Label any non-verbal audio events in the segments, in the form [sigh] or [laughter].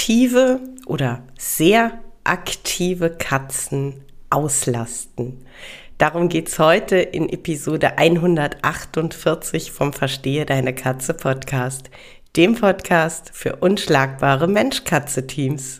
aktive oder sehr aktive Katzen auslasten. Darum geht es heute in Episode 148 vom Verstehe deine Katze Podcast, dem Podcast für unschlagbare Mensch-Katze-Teams.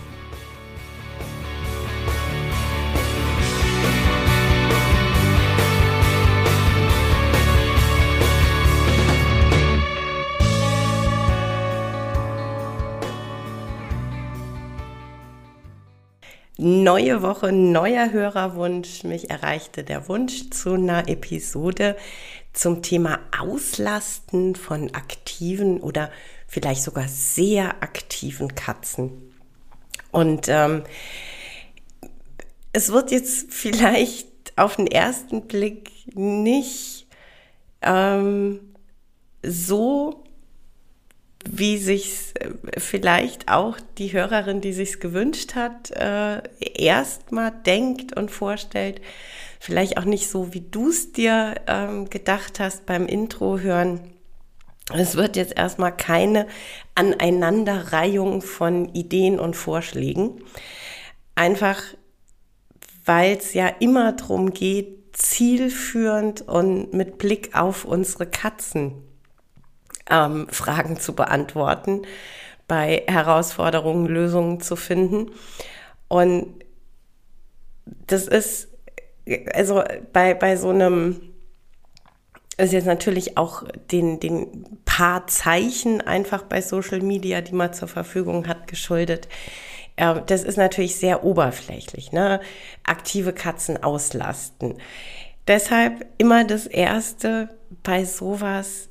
Neue Woche, neuer Hörerwunsch. Mich erreichte der Wunsch zu einer Episode zum Thema Auslasten von aktiven oder vielleicht sogar sehr aktiven Katzen. Und ähm, es wird jetzt [laughs] vielleicht auf den ersten Blick nicht ähm, so wie sich äh, vielleicht auch die Hörerin, die sich's gewünscht hat, äh, erstmal denkt und vorstellt. Vielleicht auch nicht so, wie du es dir ähm, gedacht hast beim Intro hören. Es wird jetzt erstmal keine Aneinanderreihung von Ideen und Vorschlägen. Einfach, weil es ja immer darum geht, zielführend und mit Blick auf unsere Katzen ähm, Fragen zu beantworten, bei Herausforderungen Lösungen zu finden. Und das ist, also bei, bei so einem, ist jetzt natürlich auch den, den paar Zeichen einfach bei Social Media, die man zur Verfügung hat, geschuldet. Äh, das ist natürlich sehr oberflächlich, ne? Aktive Katzen auslasten. Deshalb immer das Erste bei sowas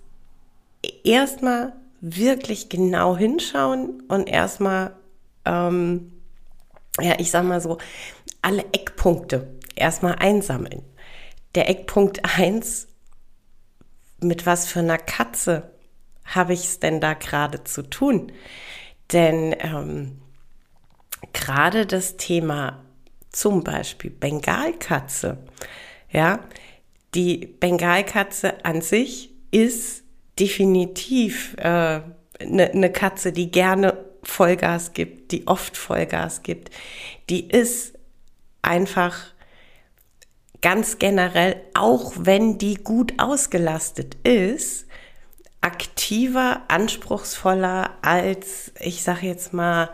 erstmal wirklich genau hinschauen und erstmal, ähm, ja, ich sag mal so, alle Eckpunkte erstmal einsammeln. Der Eckpunkt eins: mit was für einer Katze habe ich es denn da gerade zu tun? Denn ähm, gerade das Thema zum Beispiel Bengalkatze, ja, die Bengalkatze an sich ist definitiv eine äh, ne, ne Katze, die gerne Vollgas gibt, die oft Vollgas gibt, die ist einfach ganz generell, auch wenn die gut ausgelastet ist, aktiver, anspruchsvoller als, ich sage jetzt mal,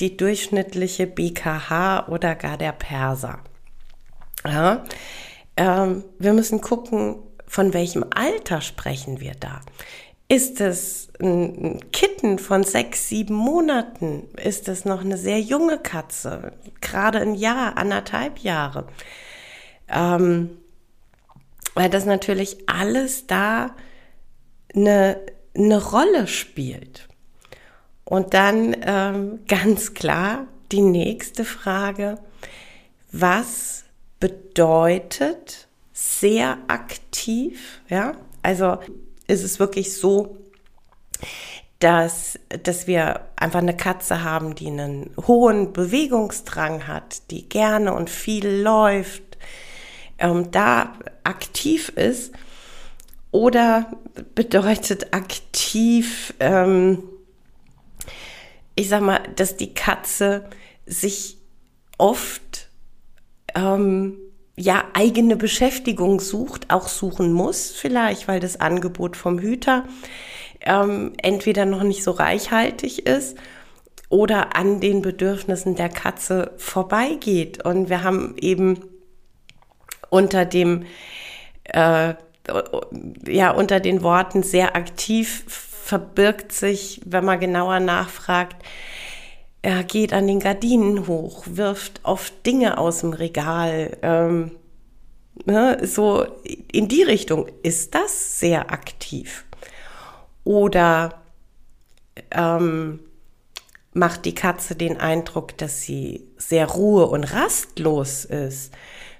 die durchschnittliche BKH oder gar der Perser. Ja, ähm, wir müssen gucken, von welchem Alter sprechen wir da? Ist es ein Kitten von sechs, sieben Monaten? Ist es noch eine sehr junge Katze? Gerade ein Jahr, anderthalb Jahre? Ähm, weil das natürlich alles da eine, eine Rolle spielt. Und dann ähm, [laughs] ganz klar die nächste Frage, was bedeutet sehr aktiv, ja. Also ist es wirklich so, dass, dass wir einfach eine Katze haben, die einen hohen Bewegungsdrang hat, die gerne und viel läuft, ähm, da aktiv ist. Oder bedeutet aktiv, ähm, ich sag mal, dass die Katze sich oft ähm, ja eigene Beschäftigung sucht, auch suchen muss vielleicht, weil das Angebot vom Hüter ähm, entweder noch nicht so reichhaltig ist oder an den Bedürfnissen der Katze vorbeigeht. Und wir haben eben unter dem äh, ja unter den Worten sehr aktiv verbirgt sich, wenn man genauer nachfragt, er geht an den Gardinen hoch, wirft oft Dinge aus dem Regal. Ähm, ne, so in die Richtung ist das sehr aktiv. Oder ähm, macht die Katze den Eindruck, dass sie sehr ruhe- und rastlos ist,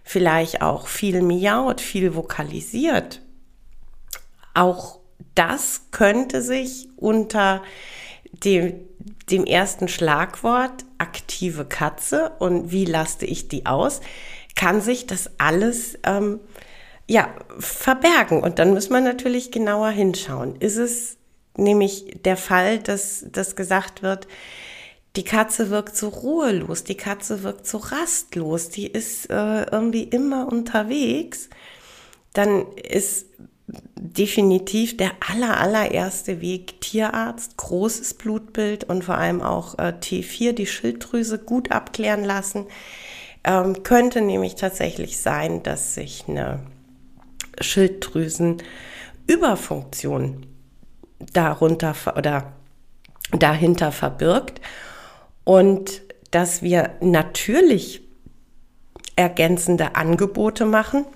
vielleicht auch viel miaut, viel vokalisiert. Auch das könnte sich unter dem, dem ersten Schlagwort aktive Katze und wie laste ich die aus, kann sich das alles ähm, ja verbergen. Und dann muss man natürlich genauer hinschauen. Ist es nämlich der Fall, dass, dass gesagt wird, die Katze wirkt so ruhelos, die Katze wirkt so rastlos, die ist äh, irgendwie immer unterwegs, dann ist definitiv der aller, allererste Weg Tierarzt, großes Blutbild und vor allem auch äh, T4, die Schilddrüse gut abklären lassen. Ähm, könnte nämlich tatsächlich sein, dass sich eine Schilddrüsenüberfunktion darunter oder dahinter verbirgt und dass wir natürlich ergänzende Angebote machen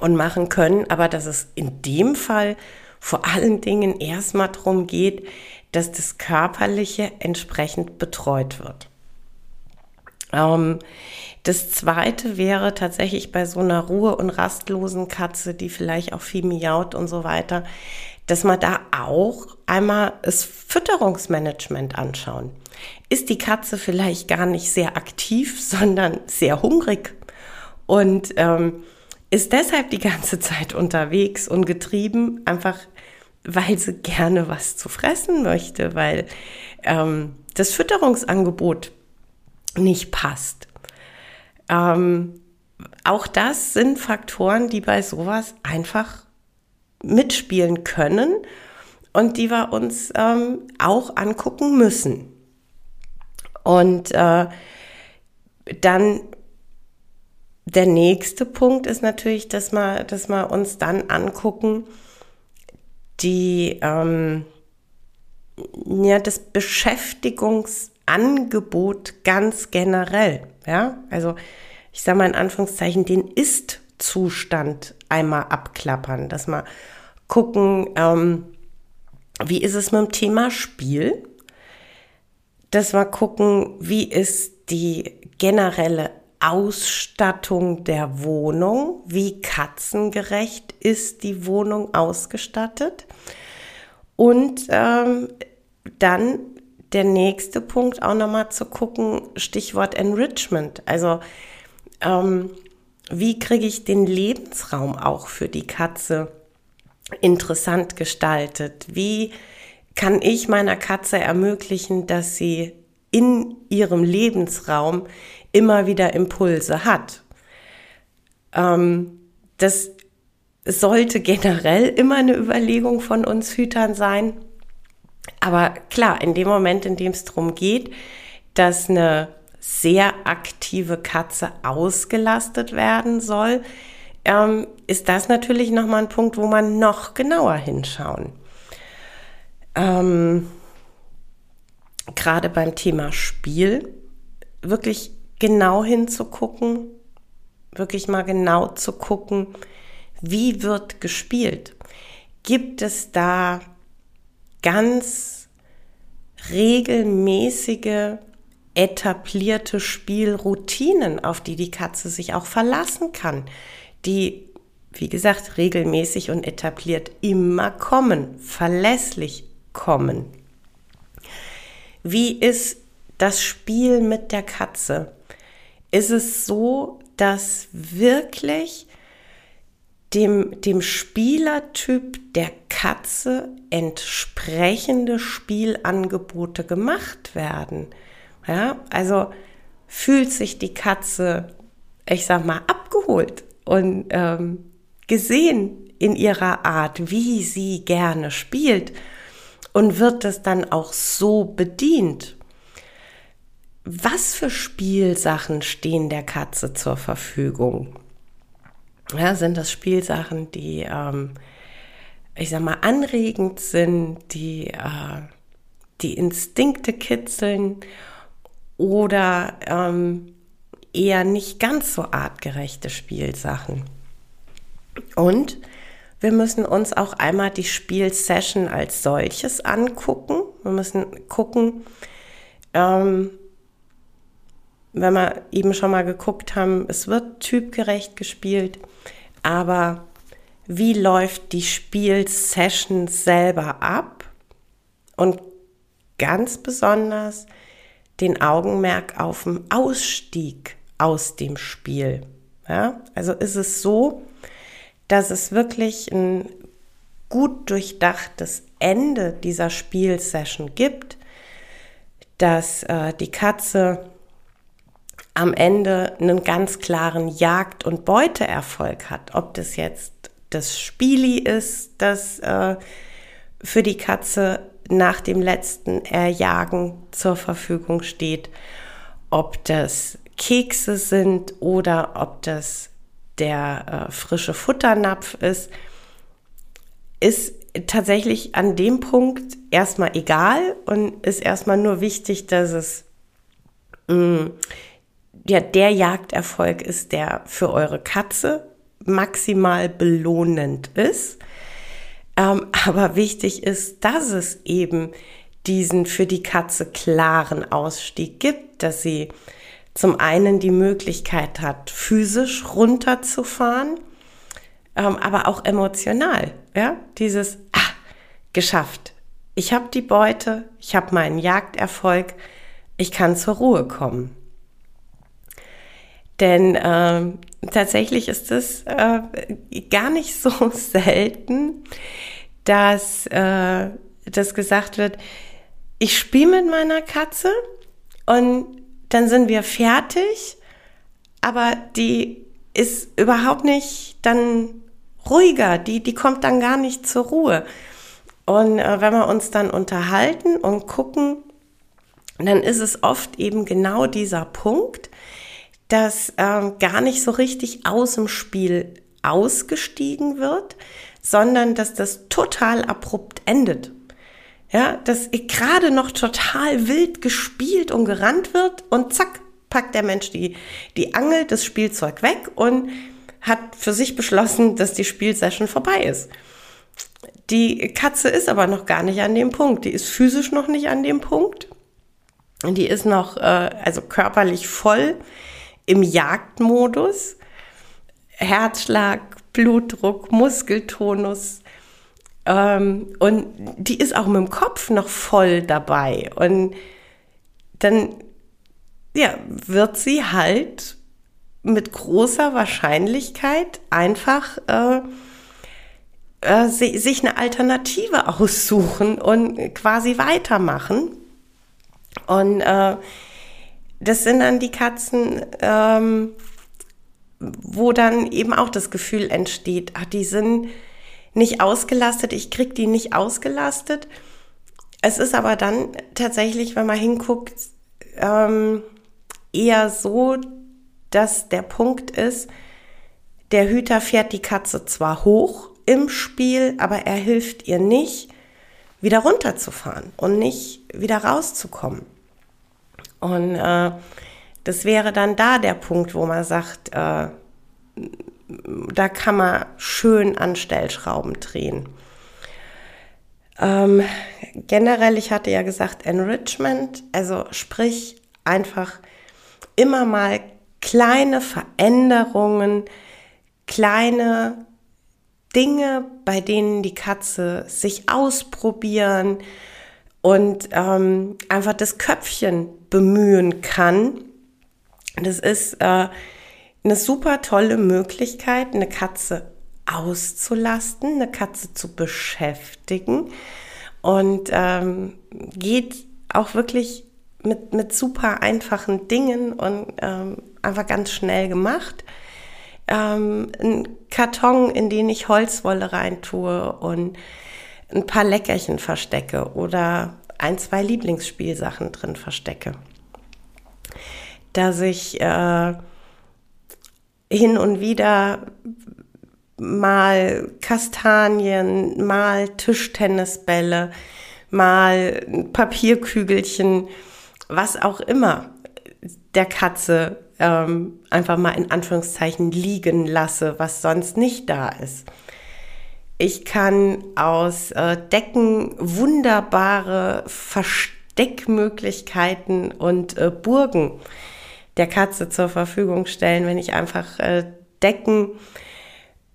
und machen können, aber dass es in dem Fall vor allen Dingen erstmal darum geht, dass das Körperliche entsprechend betreut wird. Ähm, das zweite wäre tatsächlich bei so einer Ruhe- und rastlosen Katze, die vielleicht auch viel miaut und so weiter, dass man da auch einmal das Fütterungsmanagement anschauen. Ist die Katze vielleicht gar nicht sehr aktiv, [laughs] sondern sehr hungrig und ähm, ist deshalb die ganze Zeit unterwegs und getrieben, einfach weil sie gerne was zu fressen möchte, weil ähm, das Fütterungsangebot nicht passt. Ähm, auch das sind Faktoren, die bei sowas einfach mitspielen können und die wir uns ähm, auch angucken müssen. Und äh, dann der nächste Punkt ist natürlich, dass wir, dass wir uns dann angucken, die, ähm, ja, das Beschäftigungsangebot ganz generell. Ja, also ich sage mal in Anführungszeichen, den Ist-Zustand einmal abklappern, dass wir gucken, ähm, wie ist es mit dem Thema Spiel? Dass wir gucken, wie ist die generelle Ausstattung der Wohnung, wie katzengerecht ist die Wohnung ausgestattet. Und ähm, dann der nächste Punkt auch nochmal zu gucken, Stichwort Enrichment. Also ähm, wie kriege ich den Lebensraum auch für die Katze interessant gestaltet? Wie kann ich meiner Katze ermöglichen, dass sie in ihrem Lebensraum immer wieder Impulse hat. Ähm, das sollte generell immer eine Überlegung von uns Hütern sein. Aber klar, in dem Moment, in dem es darum geht, dass eine sehr aktive Katze ausgelastet werden soll, ähm, ist das natürlich nochmal ein Punkt, wo man noch genauer hinschauen. Ähm, Gerade beim Thema Spiel wirklich genau hinzugucken, wirklich mal genau zu gucken, wie wird gespielt. Gibt es da ganz regelmäßige, etablierte Spielroutinen, auf die die Katze sich auch verlassen kann, die, wie gesagt, regelmäßig und etabliert immer kommen, verlässlich kommen. Wie ist das Spiel mit der Katze? ist es so, dass wirklich dem, dem Spielertyp der Katze entsprechende Spielangebote gemacht werden. Ja, also fühlt sich die Katze, ich sag mal, abgeholt und ähm, gesehen in ihrer Art, wie sie gerne spielt und wird es dann auch so bedient was für Spielsachen stehen der Katze zur Verfügung? Ja, sind das Spielsachen, die, ähm, ich sag mal, anregend sind, die äh, die Instinkte kitzeln? oder ähm, eher nicht ganz so artgerechte Spielsachen. Und wir müssen uns auch einmal die Spielsession als solches angucken. Wir müssen gucken, ähm, wenn wir eben schon mal geguckt haben, es wird typgerecht gespielt, aber wie läuft die Spielsession selber ab? Und ganz besonders den Augenmerk auf dem Ausstieg aus dem Spiel. Ja? Also ist es so, dass es wirklich ein gut durchdachtes Ende dieser Spielsession gibt, dass äh, die Katze am Ende einen ganz klaren Jagd- und Beuteerfolg hat. Ob das jetzt das Spieli ist, das äh, für die Katze nach dem letzten Erjagen zur Verfügung steht, ob das Kekse sind oder ob das der äh, frische Futternapf ist, ist tatsächlich an dem Punkt erstmal egal und ist erstmal nur wichtig, dass es mh, mm, ja, der Jagderfolg ist, der für eure Katze maximal belohnend ist. Ähm, [laughs] aber wichtig ist, dass es eben diesen für die Katze klaren Ausstieg gibt, dass sie zum einen die Möglichkeit hat, physisch runterzufahren, ähm, aber auch emotional. Ja? Dieses, ah, geschafft. Ich habe die Beute, ich habe meinen Jagderfolg, ich kann zur Ruhe kommen. Denn äh, tatsächlich ist es äh, gar nicht so [laughs] selten, dass, äh, das gesagt wird, ich spiele mit meiner Katze und dann sind wir fertig, aber die ist überhaupt nicht dann ruhiger, die, die kommt dann gar nicht zur Ruhe. Und äh, wenn wir uns dann unterhalten und gucken, dann ist es oft eben genau dieser Punkt, dass ähm, gar nicht so richtig aus dem Spiel ausgestiegen wird, sondern dass das total abrupt endet. Ja, dass gerade noch total wild gespielt und gerannt wird und zack, packt der Mensch die, die Angel, das Spielzeug weg und hat für sich beschlossen, dass die Spielsession vorbei ist. Die Katze ist aber noch gar nicht an dem Punkt. Die ist physisch noch nicht an dem Punkt. Die ist noch, äh, also körperlich voll im Jagdmodus. Herzschlag, Blutdruck, Muskeltonus. Ähm, und die ist auch mit dem Kopf noch voll dabei. Und dann ja, wird sie halt mit großer Wahrscheinlichkeit einfach äh, äh, sich eine Alternative aussuchen und quasi weitermachen. Und äh, das sind dann die Katzen, ähm, wo dann eben auch das Gefühl entsteht, ach, die sind nicht ausgelastet, ich krieg die nicht ausgelastet. Es ist aber dann tatsächlich, wenn man hinguckt, ähm, eher so, dass der Punkt ist, der Hüter fährt die Katze zwar hoch im Spiel, aber er hilft ihr nicht, wieder runterzufahren und nicht wieder rauszukommen. Und äh, das wäre dann da der Punkt, wo man sagt, äh, da kann man schön an Stellschrauben drehen. Ähm, generell, ich hatte ja gesagt, Enrichment, also sprich einfach immer mal kleine Veränderungen, kleine Dinge, bei denen die Katze sich ausprobieren und ähm, einfach das Köpfchen bemühen kann. Das ist äh, eine super tolle Möglichkeit, eine Katze auszulasten, eine Katze zu beschäftigen und ähm, geht auch wirklich mit, mit super einfachen Dingen und ähm, einfach ganz schnell gemacht. Ähm, ein Karton, in den ich Holzwolle reintue und ein paar Leckerchen verstecke oder ein, zwei Lieblingsspielsachen drin verstecke. Dass ich äh, hin und wieder mal Kastanien, mal Tischtennisbälle, mal Papierkügelchen, was auch immer der Katze ähm, einfach mal in Anführungszeichen liegen lasse, was sonst nicht da ist. Ich kann aus äh, Decken wunderbare Versteckmöglichkeiten und äh, Burgen der Katze zur Verfügung stellen, wenn ich einfach äh, Decken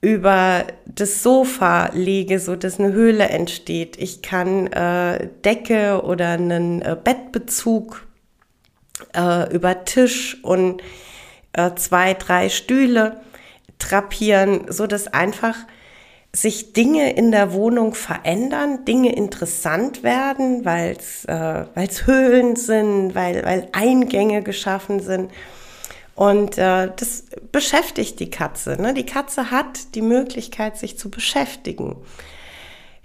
über das Sofa lege, so dass eine Höhle entsteht. Ich kann äh, Decke oder einen äh, Bettbezug äh, über Tisch und äh, zwei, drei Stühle drapieren, so dass einfach sich Dinge in der Wohnung verändern, Dinge interessant werden, weil es äh, Höhlen sind, weil, weil Eingänge geschaffen sind. Und äh, das beschäftigt die Katze. Ne? Die Katze hat die Möglichkeit, sich zu beschäftigen.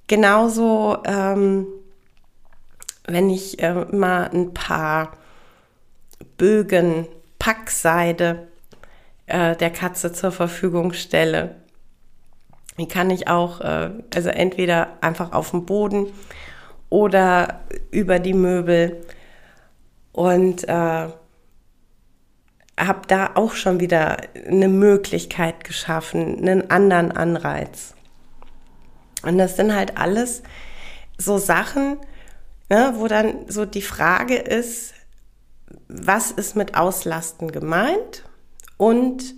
Genauso, ähm, wenn ich äh, mal ein paar Bögen Packseide äh, der Katze zur Verfügung stelle, die kann ich auch, äh, also entweder einfach auf dem Boden oder über die Möbel und äh, habe da auch schon wieder eine Möglichkeit geschaffen, einen anderen Anreiz. Und das sind halt alles so Sachen, ne, wo dann so die Frage ist, was ist mit Auslasten gemeint und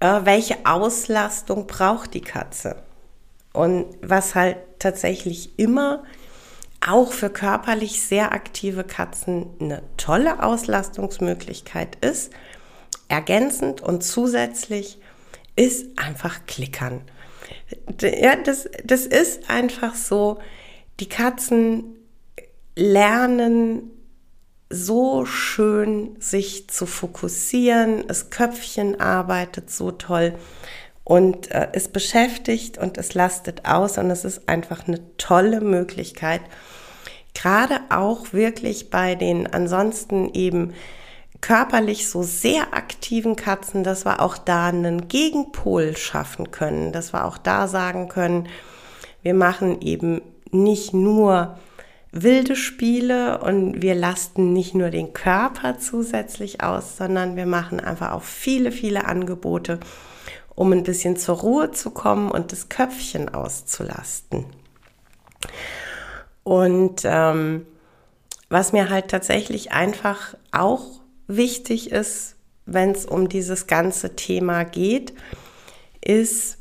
äh, welche Auslastung braucht die Katze. Und was halt tatsächlich immer auch für körperlich sehr aktive Katzen eine tolle Auslastungsmöglichkeit ist, ergänzend und zusätzlich ist einfach Klickern. Ja, das, das ist einfach so, die Katzen lernen so schön, sich zu fokussieren. Das Köpfchen arbeitet so toll und äh, es beschäftigt und es lastet aus und es ist einfach eine tolle Möglichkeit, gerade auch wirklich bei den ansonsten eben körperlich so sehr aktiven Katzen, dass wir auch da einen Gegenpol schaffen können, dass wir auch da sagen können, wir machen eben nicht nur wilde Spiele und wir lasten nicht nur den Körper zusätzlich aus, sondern wir machen einfach auch viele, viele Angebote, um ein bisschen zur Ruhe zu kommen und das Köpfchen auszulasten. Und ähm, was mir halt tatsächlich einfach auch wichtig ist, wenn es um dieses ganze Thema geht, ist,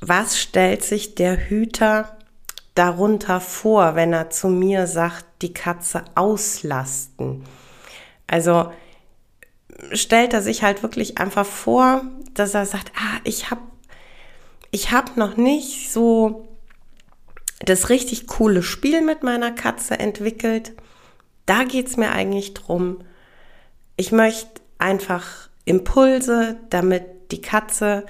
was stellt sich der Hüter darunter vor, wenn er zu mir sagt, die Katze auslasten. Also stellt er sich halt wirklich einfach vor, dass er sagt, ah, ich habe ich hab noch nicht so das richtig coole Spiel mit meiner Katze entwickelt. Da geht es mir eigentlich drum. Ich möchte einfach Impulse, damit die Katze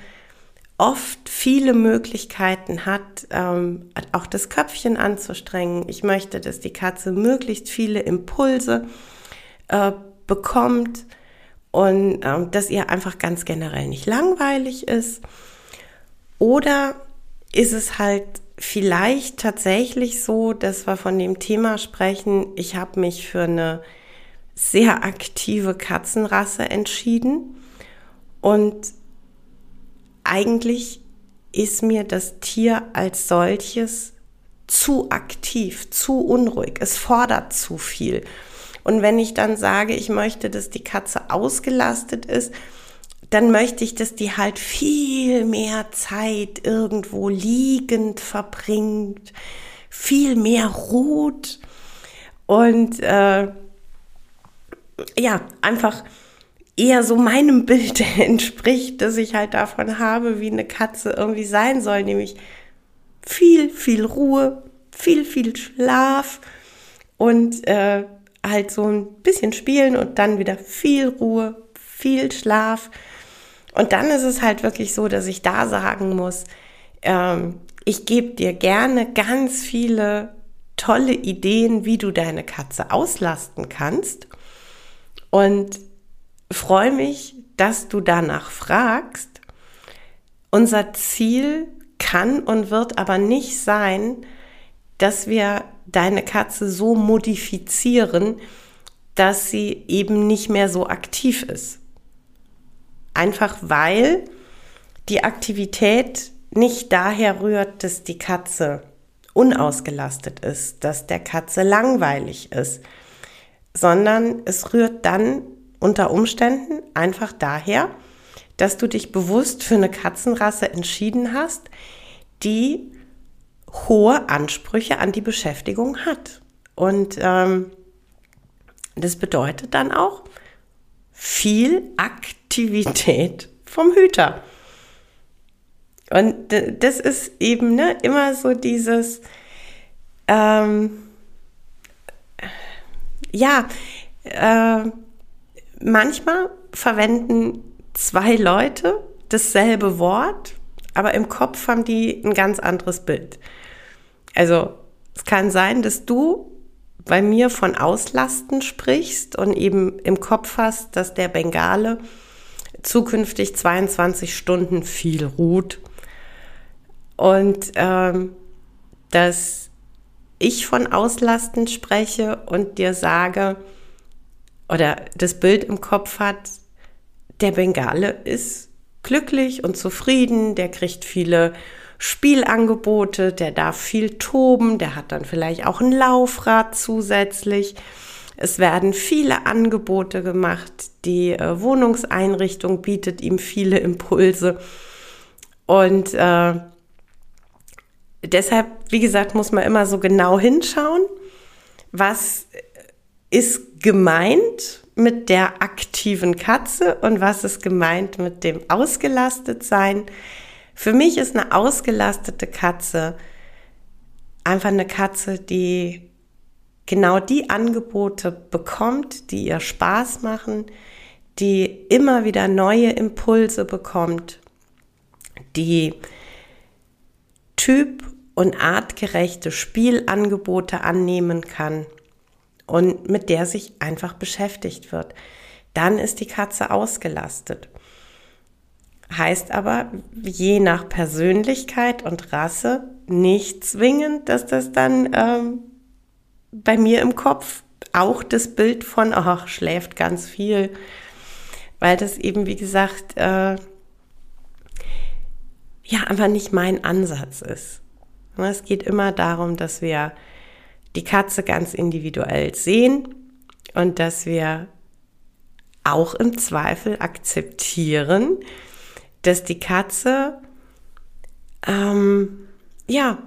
oft viele Möglichkeiten hat, ähm, auch das Köpfchen anzustrengen. Ich möchte, dass die Katze möglichst viele Impulse äh, bekommt und ähm, dass ihr einfach ganz generell nicht langweilig ist. Oder ist es halt vielleicht tatsächlich so, dass wir von dem Thema sprechen, ich habe mich für eine sehr aktive Katzenrasse entschieden und eigentlich ist mir das Tier als solches zu aktiv, zu unruhig. Es fordert zu viel. Und wenn ich dann sage, ich möchte, dass die Katze ausgelastet ist, dann möchte ich, dass die halt viel mehr Zeit irgendwo liegend verbringt, viel mehr ruht und äh, ja, einfach eher so meinem [laughs] Bild entspricht, dass ich halt davon habe, wie eine Katze irgendwie sein soll, nämlich viel, viel Ruhe, viel, viel Schlaf und äh, halt so ein bisschen spielen und dann wieder viel Ruhe, viel Schlaf. Und dann ist es halt wirklich so, dass ich da sagen muss, ähm, ich gebe dir gerne ganz viele tolle Ideen, wie du deine Katze auslasten kannst. Und freue mich, dass du danach fragst. Unser Ziel kann und wird aber nicht sein, dass wir deine Katze so modifizieren, dass sie eben nicht mehr so aktiv ist. Einfach weil die Aktivität nicht daher rührt, dass die Katze unausgelastet ist, dass der Katze langweilig ist, sondern es rührt dann unter Umständen einfach daher, dass du dich bewusst für eine Katzenrasse entschieden hast, die hohe Ansprüche an die Beschäftigung hat. Und ähm, das bedeutet dann auch viel Aktivität vom Hüter. Und das ist eben ne, immer so dieses, ähm, ja, äh, manchmal verwenden zwei Leute dasselbe Wort, aber im Kopf haben die ein ganz anderes Bild. Also es kann sein, dass du bei mir von Auslasten sprichst und eben im Kopf hast, dass der Bengale zukünftig 22 Stunden viel ruht und ähm, dass ich von Auslasten spreche und dir sage oder das Bild im Kopf hat, der Bengale ist glücklich und zufrieden, der kriegt viele Spielangebote, der darf viel toben, der hat dann vielleicht auch ein Laufrad zusätzlich. Es werden viele Angebote gemacht, die äh, Wohnungseinrichtung bietet ihm viele Impulse. Und äh, deshalb, wie gesagt, muss man immer so genau hinschauen, was ist gemeint mit der aktiven Katze und was ist gemeint mit dem ausgelastet sein. Für mich ist eine ausgelastete Katze einfach eine Katze, die genau die Angebote bekommt, die ihr Spaß machen, die immer wieder neue Impulse bekommt, die typ- und artgerechte Spielangebote annehmen kann und mit der sich einfach beschäftigt wird. Dann ist die Katze ausgelastet. Heißt aber, je nach Persönlichkeit und Rasse nicht zwingend, dass das dann ähm, bei mir im Kopf auch das Bild von, ach, schläft ganz viel, weil das eben, wie gesagt, äh, ja, aber nicht mein Ansatz ist. Es geht immer darum, dass wir die Katze ganz individuell sehen und dass wir auch im Zweifel akzeptieren, dass die Katze ähm, ja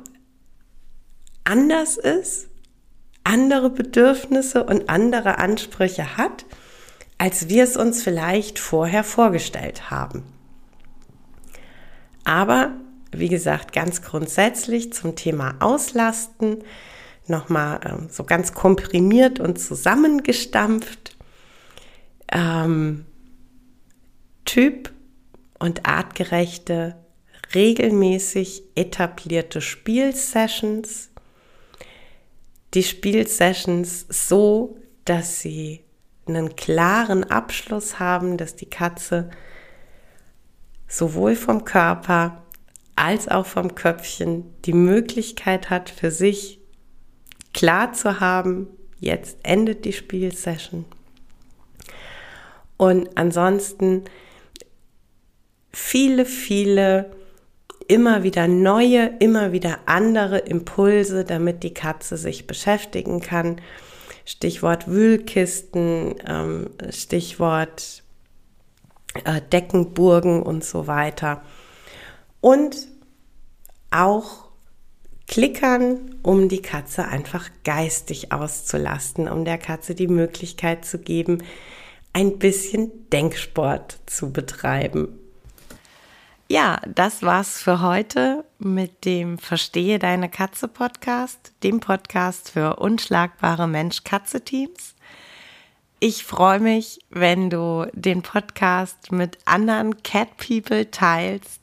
anders ist, andere Bedürfnisse und andere Ansprüche hat, als wir es uns vielleicht vorher vorgestellt haben. Aber wie gesagt, ganz grundsätzlich zum Thema Auslasten nochmal ähm, so ganz komprimiert und zusammengestampft. Ähm, typ- und artgerechte, regelmäßig etablierte Spielsessions. Die Spielsessions so, dass sie einen klaren Abschluss haben, dass die Katze sowohl vom Körper als auch vom Köpfchen die Möglichkeit hat, für sich klar zu haben, jetzt endet die Spielsession. Und ansonsten viele, viele immer wieder neue, immer wieder andere Impulse, damit die Katze sich beschäftigen kann. Stichwort Wühlkisten, ähm, Stichwort äh, Deckenburgen und so weiter. Und auch Klickern, um die Katze einfach geistig auszulasten, um der Katze die Möglichkeit zu geben, ein bisschen Denksport zu betreiben. Ja, das war's für heute mit dem Verstehe deine Katze Podcast, dem Podcast für unschlagbare Mensch-Katze-Teams. Ich freue mich, wenn du den Podcast mit anderen Cat People teilst